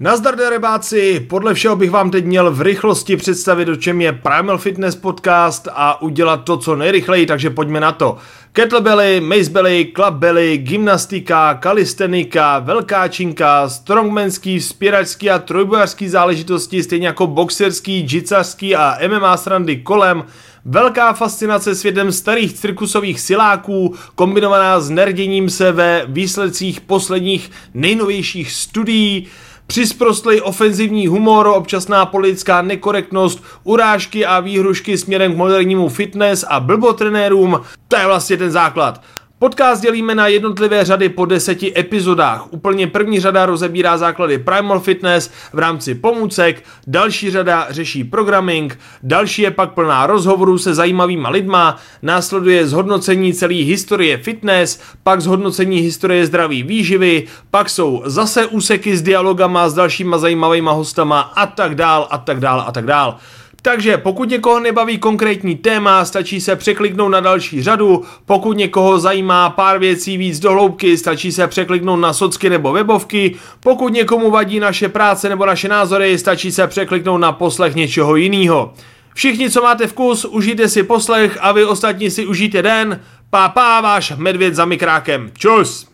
Nazdar darebáci, podle všeho bych vám teď měl v rychlosti představit, o čem je Primal Fitness Podcast a udělat to co nejrychleji, takže pojďme na to. Kettlebelly, macebelly, clubbelly, gymnastika, kalistenika, velká činka, strongmanský, spěračský a trojbojařský záležitosti, stejně jako boxerský, džicařský a MMA srandy kolem, Velká fascinace světem starých cirkusových siláků, kombinovaná s nerděním se ve výsledcích posledních nejnovějších studií, Přisprostlý ofenzivní humor, občasná politická nekorektnost, urážky a výhrušky směrem k modernímu fitness a blbotrenérům, to je vlastně ten základ. Podcast dělíme na jednotlivé řady po deseti epizodách. Úplně první řada rozebírá základy Primal Fitness v rámci pomůcek, další řada řeší programming, další je pak plná rozhovorů se zajímavýma lidma, následuje zhodnocení celé historie fitness, pak zhodnocení historie zdraví výživy, pak jsou zase úseky s dialogama s dalšíma zajímavýma hostama a tak dál a tak dál a tak dál. Takže pokud někoho nebaví konkrétní téma, stačí se překliknout na další řadu, pokud někoho zajímá pár věcí víc do hloubky, stačí se překliknout na socky nebo webovky, pokud někomu vadí naše práce nebo naše názory, stačí se překliknout na poslech něčeho jiného. Všichni, co máte vkus, užijte si poslech a vy ostatní si užijte den. Pápá, váš medvěd za mikrákem. Čus!